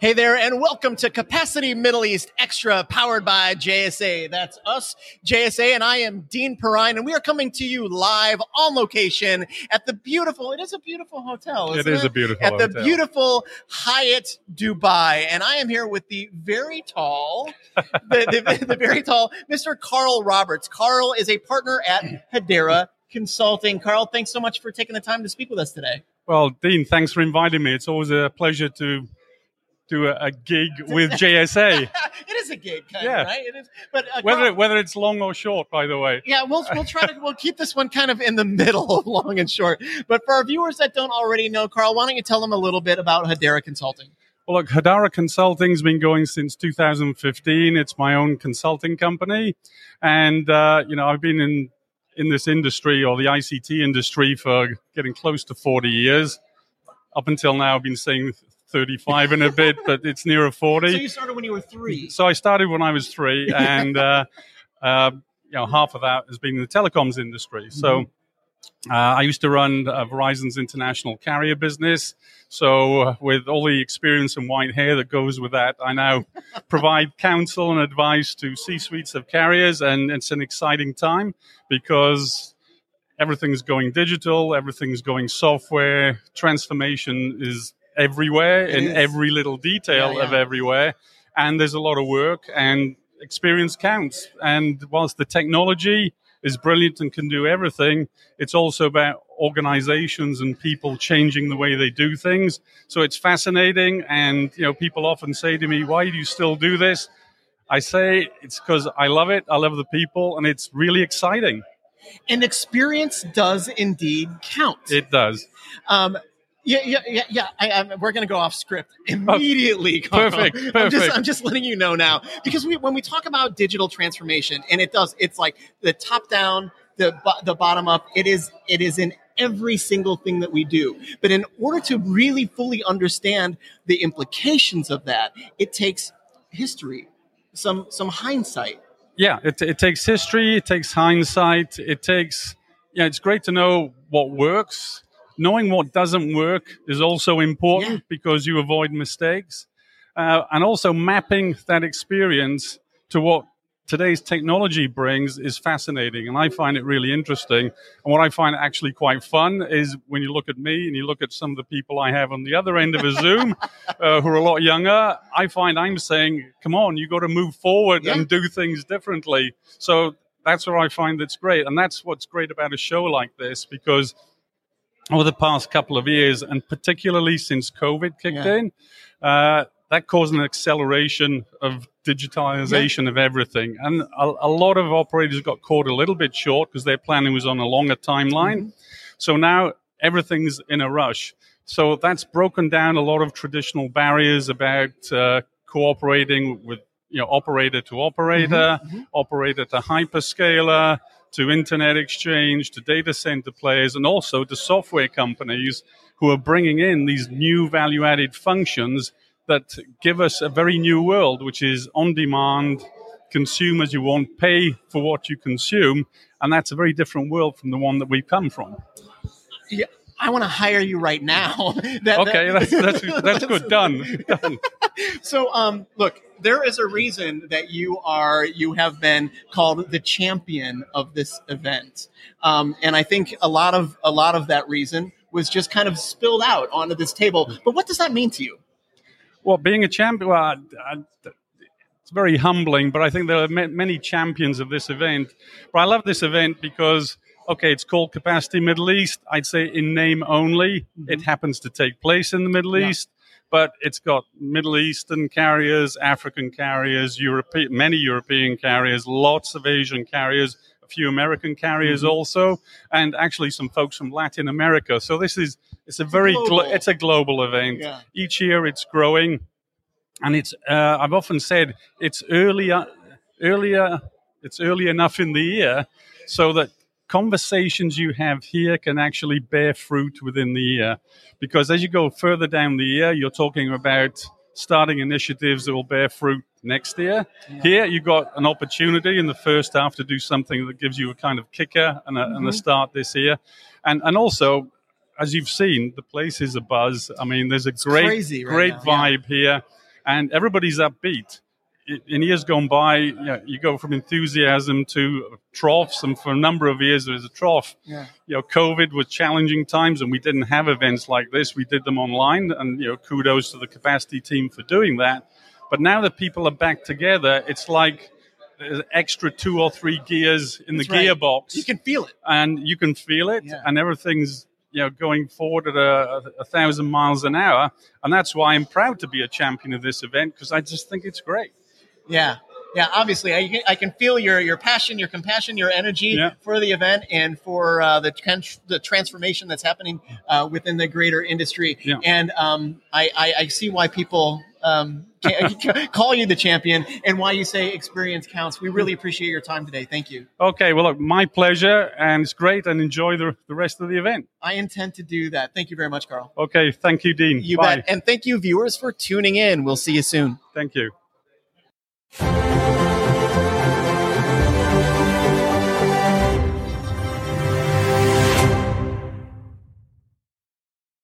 Hey there, and welcome to Capacity Middle East Xtra, powered by JSA. That's us, JSA, and I am Dean Perrine, and we are coming to you live on location at the beautiful, it is a beautiful hotel. It is a beautiful At the beautiful Hyatt Dubai. And I am here with the very tall, the, the, the very tall Mr. Carl Roberts. Carl is a partner at Hadaara Consulting. Carl, thanks so much for taking the time to speak with us today. Well, Dean, thanks for inviting me. It's always a pleasure to do a, a gig with JSA. it is a gig, kind Yeah. of, right? It is, but uh, whether Carl- whether it's long or short, by the way. yeah, we'll we'll try to we'll keep this one kind of in the middle of long and short. But for our viewers that don't already know, Carl, why don't you tell them a little bit about Hadaara Consulting? Well, look, Hadaara Consulting's been going since 2015. It's my own consulting company, and uh, you know I've been in in this industry or the ICT industry for getting close to 40 years. Up until now, I've been saying 35 and a bit, but it's nearer 40. So you started when you were three. So I started when I was three, and uh, uh, you know half of that has been in the telecoms industry. So uh, I used to run uh, Verizon's international carrier business. So uh, with all the experience and white hair that goes with that, I now provide counsel and advice to C-suites of carriers, and it's an exciting time because. Everything's going digital. Everything's going software. Transformation is everywhere It in is. every little detail Yeah, of everywhere. And there's a lot of work and experience counts. And whilst the technology is brilliant and can do everything it's also about organizations and people changing the way they do things. So it's fascinating and you know people often say to me why do you still do this? I say it's because i love it i love the people and it's really exciting. And experience does indeed count. it does. Um, yeah, yeah, yeah, yeah. I, I, we're going to go off script oh, immediately. Carl. Perfect, I'm just, perfect. I'm just letting you know now because we, when we talk about digital transformation, and it does, it's like the top down, the the bottom up. It is it is in every single thing that we do. But in order to really fully understand the implications of that, it takes history, some some hindsight. yeah, it, it takes history, it takes hindsight, it takes, yeah, it's great to know what works. Knowing what doesn't work is also important Yeah. because you avoid mistakes. Uh, and also mapping that experience to what today's technology brings is fascinating. And I find it really interesting. And what I find actually quite fun is when you look at me and you look at some of the people I have on the other end of a Zoom uh, who are a lot younger, I find I'm saying, come on, you got to move forward Yeah. and do things differently. So that's where I find that's great. And that's what's great about a show like this because over the past couple of years, and particularly since COVID kicked Yeah. in, uh, that caused an acceleration of digitalization of everything. And a, a lot of operators got caught a little bit short because their planning was on a longer timeline. So now everything's in a rush. So that's broken down a lot of traditional barriers about uh, cooperating with you know operator to operator, operator to hyperscaler, to internet exchange, to data center players, and also to software companies who are bringing in these new value added functions that give us a very new world, which is on demand. Consumers you won't pay for what you consume, and that's a very different world from the one that we've come from. Yeah, I want to hire you right now. That- Okay, that- that's that's, that's good. Done. Done. So, um, look, there is a reason that you are you have been called the champion of this event, um, and I think a lot of a lot of that reason was just kind of spilled out onto this table. But what does that mean to you? Well, being a champion, well, it's very humbling, but I think there are ma- many champions of this event. But I love this event because, okay, it's called Capacity Middle East. I'd say in name only. It happens to take place in the Middle Yeah. East, but it's got Middle Eastern carriers, African carriers, European, many European carriers, lots of Asian carriers, a few American carriers also, and actually some folks from Latin America. So this is it's a very glo- it's a global event. Yeah. Each year it's growing, and it's uh, I've often said it's earlier, earlier, it's early enough in the year so that conversations you have here can actually bear fruit within the year. Because as you go further down the year, you're talking about starting initiatives that will bear fruit next year. Here, you've got an opportunity in the first half to do something that gives you a kind of kicker and a, and a mm-hmm. start this year. And, and also, as you've seen, the place is a buzz. I mean, there's a great, crazy right great now, yeah. vibe here. and everybody's upbeat. In years gone by, you, know, you go from enthusiasm to troughs, and for a number of years there was a trough. Yeah. You know, COVID was challenging times, and we didn't have events like this. We did them online, and you know, kudos to the capacity team for doing that. But now that people are back together, it's like there's extra two or three gears in That's the right. gearbox You can feel it. and you can feel it, Yeah. and everything's you know going forward at a, a thousand miles an hour, and that's why I'm proud to be a champion of this event because I just think it's great. Yeah. Yeah, obviously, I can, I can feel your, your passion, your compassion, your energy Yeah. for the event and for uh, the trans- the transformation that's happening uh, within the greater industry. Yeah. And um, I, I, I see why people um, ca- call you the champion and why you say experience counts. We really appreciate your time today. Thank you. Okay, well, look, my pleasure, and it's great, and enjoy the, the rest of the event. I intend to do that. Thank you very much, Carl. Okay, thank you, Dean. You Bye. bet. And thank you, viewers, for tuning in. We'll see you soon. Thank you.